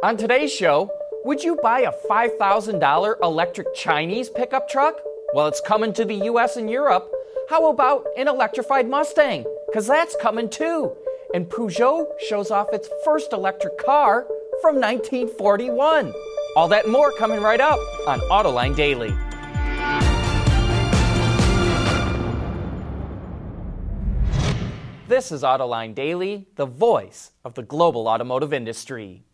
On today's show, would you buy a $5,000 electric Chinese pickup truck? Well, it's coming to the US and Europe. How about an electrified Mustang? Because that's coming too. And Peugeot shows off its first electric car from 1941. All that and more coming right up on Autoline Daily. This is Autoline Daily, the voice of the global automotive industry.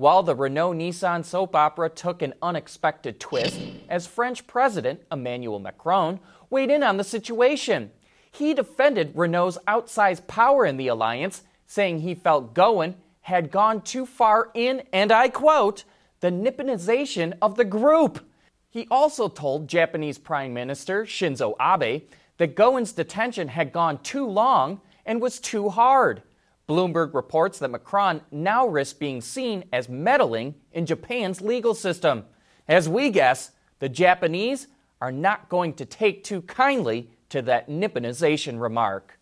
While the Renault Nissan soap opera took an unexpected twist as French President Emmanuel Macron weighed in on the situation. He defended Renault's outsized power in the alliance, saying he felt Ghosn had gone too far in, and I quote, the nipponization of the group. He also told Japanese Prime Minister Shinzo Abe that Ghosn's detention had gone too long and was too hard. Bloomberg reports that Macron now risks being seen as meddling in Japan's legal system. As we guess, the Japanese are not going to take too kindly to that nipponization remark.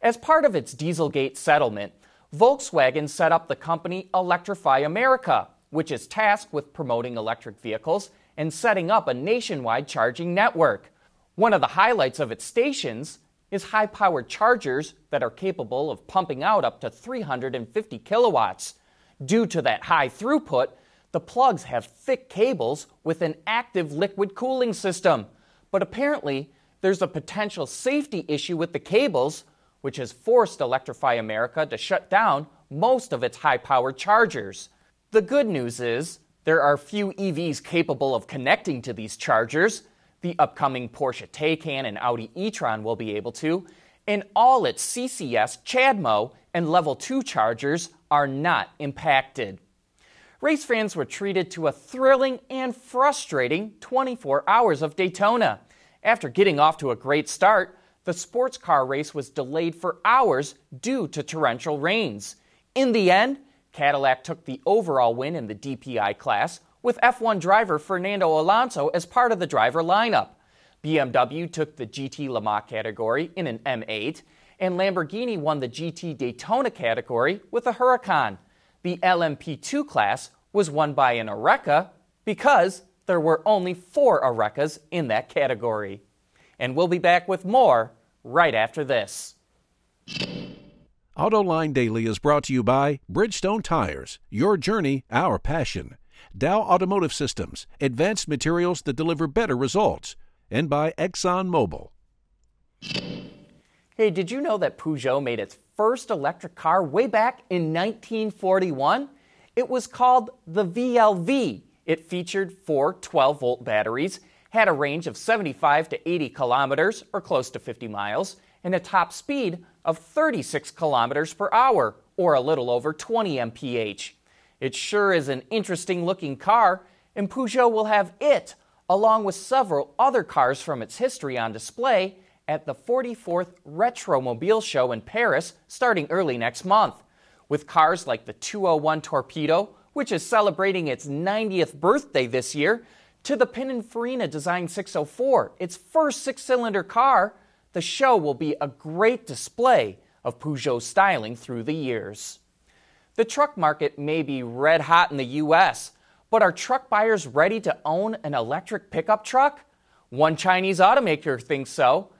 As part of its Dieselgate settlement, Volkswagen set up the company Electrify America, which is tasked with promoting electric vehicles and setting up a nationwide charging network. One of the highlights of its stations is high powered chargers that are capable of pumping out up to 350 kilowatts. Due to that high throughput, the plugs have thick cables with an active liquid cooling system. But apparently, there's a potential safety issue with the cables, which has forced Electrify America to shut down most of its high powered chargers. The good news is there are few EVs capable of connecting to these chargers, the upcoming Porsche Taycan and Audi e-tron will be able to, and all its CCS, CHAdeMO, and Level 2 chargers are not impacted. Race fans were treated to a thrilling and frustrating 24 hours of Daytona. After getting off to a great start, the sports car race was delayed for hours due to torrential rains. In the end, Cadillac took the overall win in the DPI class, with F1 driver Fernando Alonso as part of the driver lineup. BMW took the GT Le Mans category in an M8, and Lamborghini won the GT Daytona category with a Huracan. The LMP2 class was won by an Oreca because there were only four Orecas in that category. And we'll be back with more right after this. AutoLine Daily is brought to you by Bridgestone Tires, your journey, our passion. Dow Automotive Systems, advanced materials that deliver better results, and by ExxonMobil. Hey, did you know that Peugeot made its first electric car way back in 1941? It was called the VLV. It featured four 12 volt batteries, had a range of 75 to 80 kilometers, or close to 50 miles, and a top speed of 36 kilometers per hour, or a little over 20 mph. It sure is an interesting looking car, and Peugeot will have it, along with several other cars from its history, on display at the 44th Retromobile Show in Paris starting early next month. With cars like the 201 Torpedo, which is celebrating its 90th birthday this year, to the Pininfarina Design 604, its first six cylinder car, the show will be a great display of Peugeot styling through the years. The truck market may be red hot in the U.S., but are truck buyers ready to own an electric pickup truck? One Chinese automaker thinks so.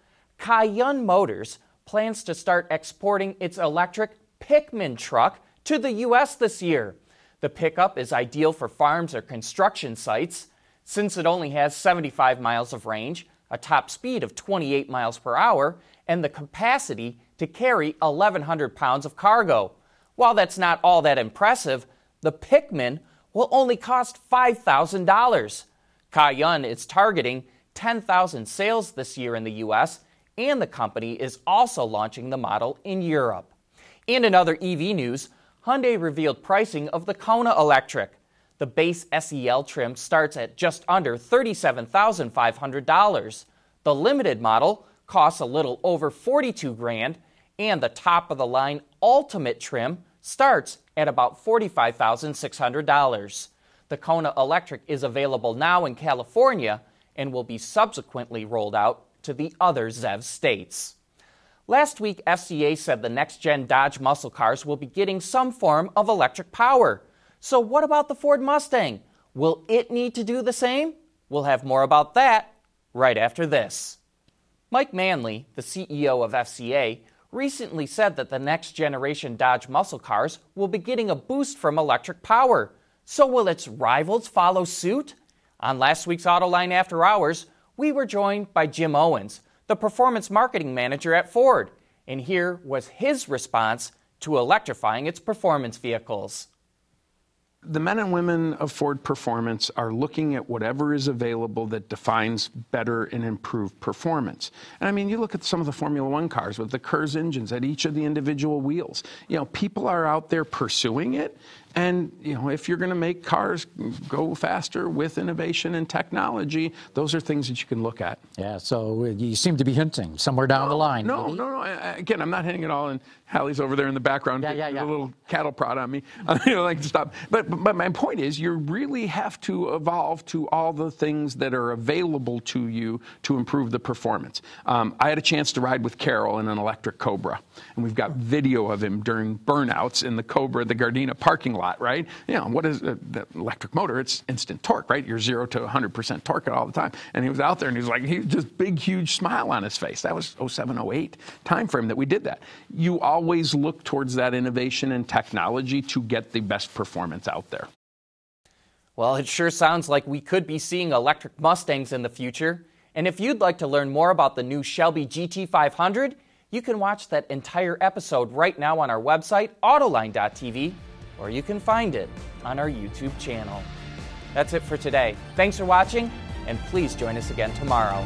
Kaiyun Motors plans to start exporting its electric Pickman truck to the U.S. this year. The pickup is ideal for farms or construction sites. Since it only has 75 miles of range, a top speed of 28 miles per hour, and the capacity to carry 1,100 pounds of cargo. While that's not all that impressive, the Pickman will only cost $5,000. Kaiyun is targeting 10,000 sales this year in the US, and the company is also launching the model in Europe. And in other EV news, Hyundai revealed pricing of the Kona Electric. The base SEL trim starts at just under $37,500. The limited model costs a little over 42 grand, and the top of the line Ultimate trim starts at about $45,600. The Kona Electric is available now in California and will be subsequently rolled out to the other ZEV states. Last week, FCA said the next gen Dodge muscle cars will be getting some form of electric power. So, what about the Ford Mustang? Will it need to do the same? We'll have more about that right after this. Mike Manley, the CEO of FCA, recently said that the next generation Dodge muscle cars will be getting a boost from electric power. So, will its rivals follow suit? On last week's Autoline After Hours, we were joined by Jim Owens, the performance marketing manager at Ford, and here was his response to electrifying its performance vehicles the men and women of Ford Performance are looking at whatever is available that defines better and improved performance. And I mean, you look at some of the Formula One cars with the KERS engines at each of the individual wheels. You know, people are out there pursuing it, and you know, if you're going to make cars go faster with innovation and technology, those are things that you can look at. Yeah. So you seem to be hinting somewhere down no, the line. No, maybe? no, no. Again, I'm not hinting at all. And Hallie's over there in the background, yeah, yeah, yeah. a little cattle prod on me. you know, like to stop. But, but my point is, you really have to evolve to all the things that are available to you to improve the performance. Um, I had a chance to ride with Carroll in an electric Cobra, and we've got video of him during burnouts in the Cobra, the Gardena parking lot lot, right? You know, what is uh, the electric motor? It's instant torque, right? You're zero to 100% torque all the time. And he was out there and he was like, he was just big, huge smile on his face. That was 07, 08 time frame that we did that. You always look towards that innovation and technology to get the best performance out there. Well, it sure sounds like we could be seeing electric Mustangs in the future. And if you'd like to learn more about the new Shelby GT500, you can watch that entire episode right now on our website, autoline.tv, or you can find it on our YouTube channel. That's it for today. Thanks for watching, and please join us again tomorrow.